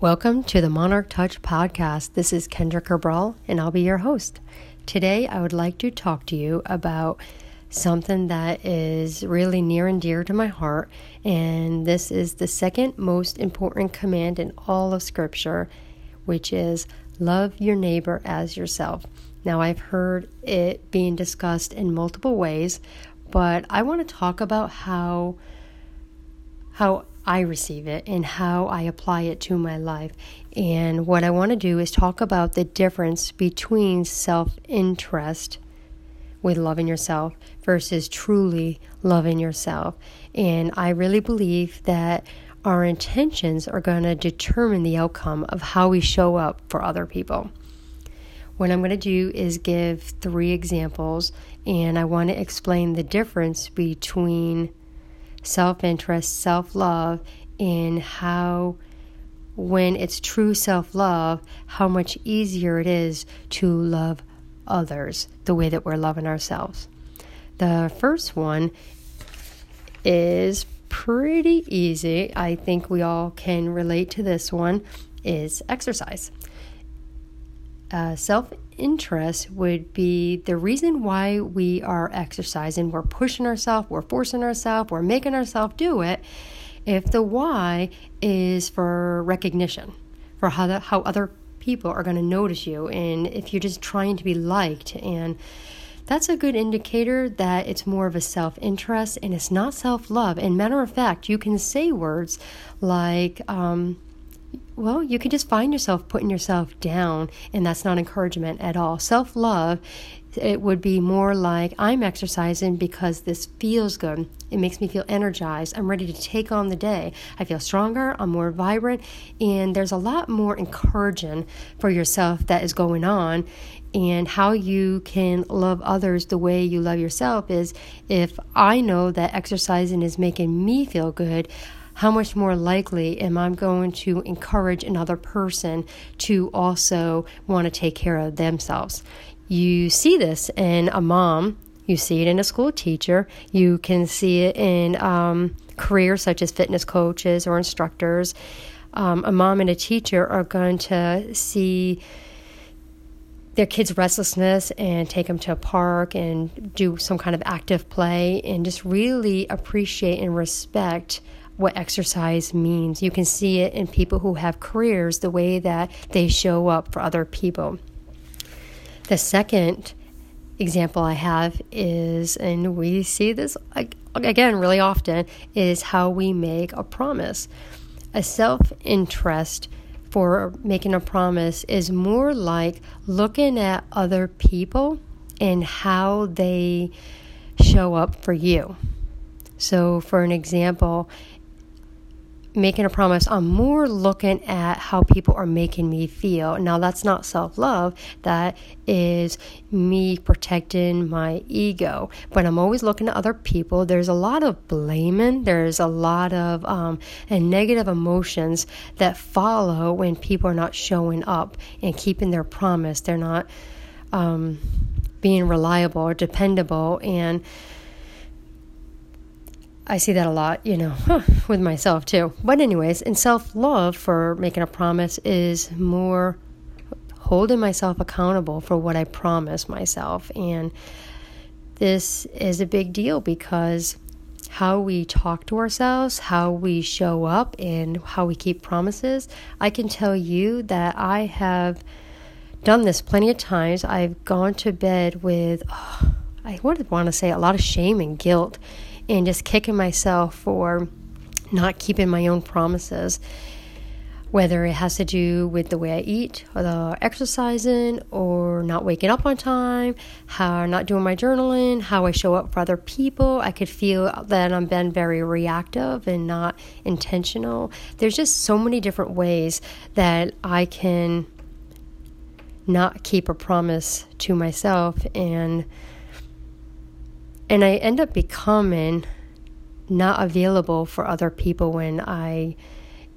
Welcome to the Monarch Touch podcast. This is Kendra Cabral, and I'll be your host. Today, I would like to talk to you about something that is really near and dear to my heart, and this is the second most important command in all of Scripture, which is love your neighbor as yourself. Now, I've heard it being discussed in multiple ways, but I want to talk about how how I receive it and how I apply it to my life. And what I want to do is talk about the difference between self interest with loving yourself versus truly loving yourself. And I really believe that our intentions are going to determine the outcome of how we show up for other people. What I'm going to do is give three examples, and I want to explain the difference between self interest, self love, in how, when it's true self love, how much easier it is to love others the way that we're loving ourselves. The first one is pretty easy. I think we all can relate to this one is exercise. Uh, self interest would be the reason why we are exercising. We're pushing ourselves, we're forcing ourselves, we're making ourselves do it. If the why is for recognition, for how, the, how other people are going to notice you, and if you're just trying to be liked, and that's a good indicator that it's more of a self interest and it's not self love. And matter of fact, you can say words like, um, well, you could just find yourself putting yourself down, and that's not encouragement at all. Self love, it would be more like I'm exercising because this feels good. It makes me feel energized. I'm ready to take on the day. I feel stronger, I'm more vibrant, and there's a lot more encouraging for yourself that is going on. And how you can love others the way you love yourself is if I know that exercising is making me feel good how much more likely am I going to encourage another person to also want to take care of themselves? You see this in a mom, you see it in a school teacher, you can see it in um, careers such as fitness coaches or instructors. Um, a mom and a teacher are going to see their kids' restlessness and take them to a park and do some kind of active play and just really appreciate and respect what exercise means. You can see it in people who have careers, the way that they show up for other people. The second example I have is, and we see this again really often, is how we make a promise. A self interest for making a promise is more like looking at other people and how they show up for you. So, for an example, making a promise, I'm more looking at how people are making me feel. Now, that's not self love, that is me protecting my ego. But I'm always looking at other people. There's a lot of blaming, there's a lot of um, and negative emotions that follow when people are not showing up and keeping their promise. They're not um, being reliable or dependable. And I see that a lot, you know, with myself too. But, anyways, in self love for making a promise is more holding myself accountable for what I promise myself. And this is a big deal because how we talk to ourselves, how we show up, and how we keep promises, I can tell you that I have done this plenty of times. I've gone to bed with, oh, I would want to say, a lot of shame and guilt and just kicking myself for not keeping my own promises. Whether it has to do with the way I eat, or the exercising, or not waking up on time, how I'm not doing my journaling, how I show up for other people, I could feel that I'm been very reactive and not intentional. There's just so many different ways that I can not keep a promise to myself and and I end up becoming not available for other people when I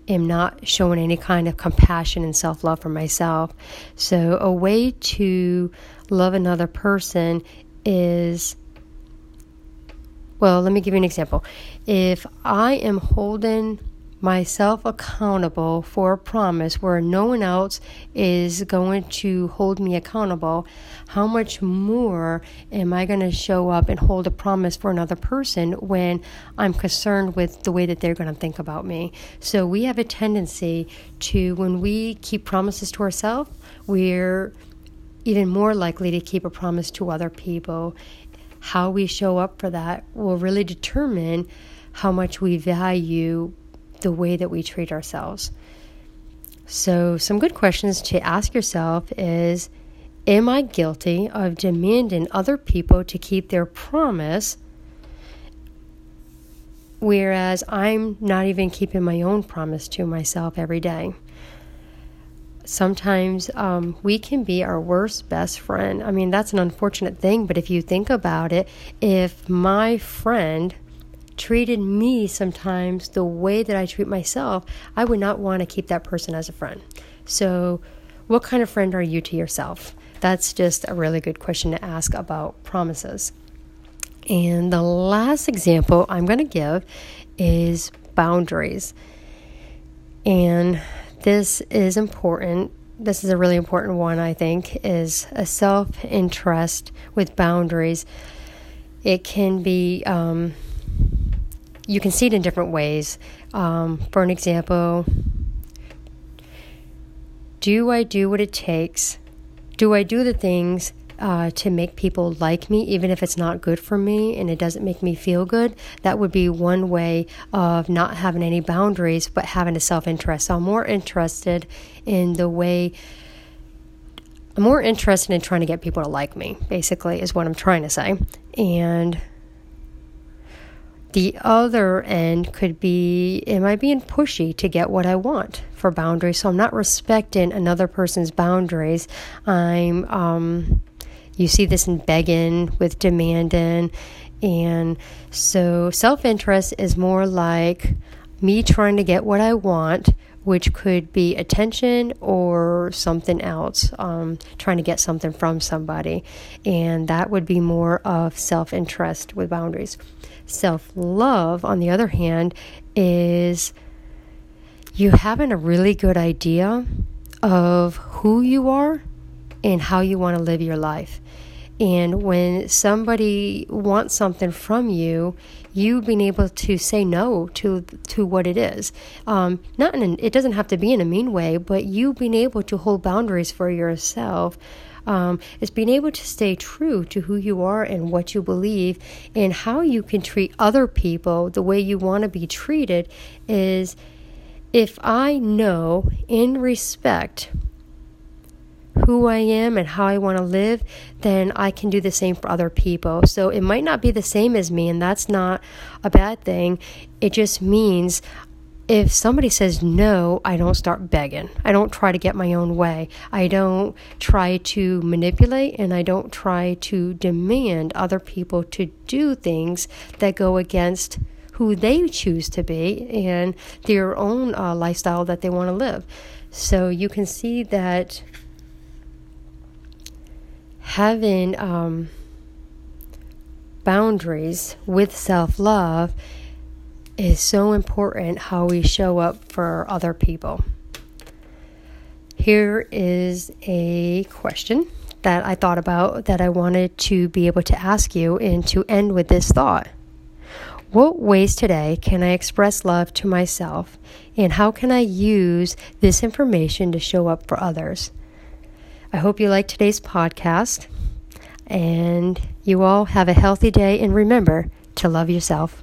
am not showing any kind of compassion and self love for myself. So, a way to love another person is well, let me give you an example. If I am holding myself accountable for a promise where no one else is going to hold me accountable, how much more am I going to show up and hold a promise for another person when I'm concerned with the way that they're going to think about me? So we have a tendency to, when we keep promises to ourselves, we're even more likely to keep a promise to other people. How we show up for that will really determine how much we value the way that we treat ourselves. So, some good questions to ask yourself is Am I guilty of demanding other people to keep their promise, whereas I'm not even keeping my own promise to myself every day? sometimes um, we can be our worst best friend. I mean, that's an unfortunate thing, but if you think about it, if my friend treated me sometimes the way that I treat myself, I would not want to keep that person as a friend. So, what kind of friend are you to yourself? That's just a really good question to ask about promises. And the last example I'm going to give is boundaries. And this is important. This is a really important one, I think, is a self interest with boundaries. It can be, um, you can see it in different ways. Um, for an example, do I do what it takes? Do I do the things uh, to make people like me, even if it's not good for me and it doesn't make me feel good, that would be one way of not having any boundaries but having a self interest. So I'm more interested in the way. I'm more interested in trying to get people to like me, basically, is what I'm trying to say. And the other end could be Am I being pushy to get what I want for boundaries? So I'm not respecting another person's boundaries. I'm, um, you see this in begging with demanding. And so self interest is more like me trying to get what I want, which could be attention or something else, um, trying to get something from somebody. And that would be more of self interest with boundaries. Self love, on the other hand, is you having a really good idea of who you are and how you want to live your life. And when somebody wants something from you, you being able to say no to to what it is. Um, not in an, it doesn't have to be in a mean way, but you being able to hold boundaries for yourself. Um, is being able to stay true to who you are and what you believe and how you can treat other people the way you want to be treated is if I know in respect who I am and how I want to live, then I can do the same for other people. So it might not be the same as me, and that's not a bad thing. It just means if somebody says no, I don't start begging. I don't try to get my own way. I don't try to manipulate and I don't try to demand other people to do things that go against who they choose to be and their own uh, lifestyle that they want to live. So you can see that having um, boundaries with self love is so important how we show up for other people. Here is a question that I thought about that I wanted to be able to ask you and to end with this thought. What ways today can I express love to myself, and how can I use this information to show up for others? I hope you like today's podcast and you all have a healthy day and remember to love yourself.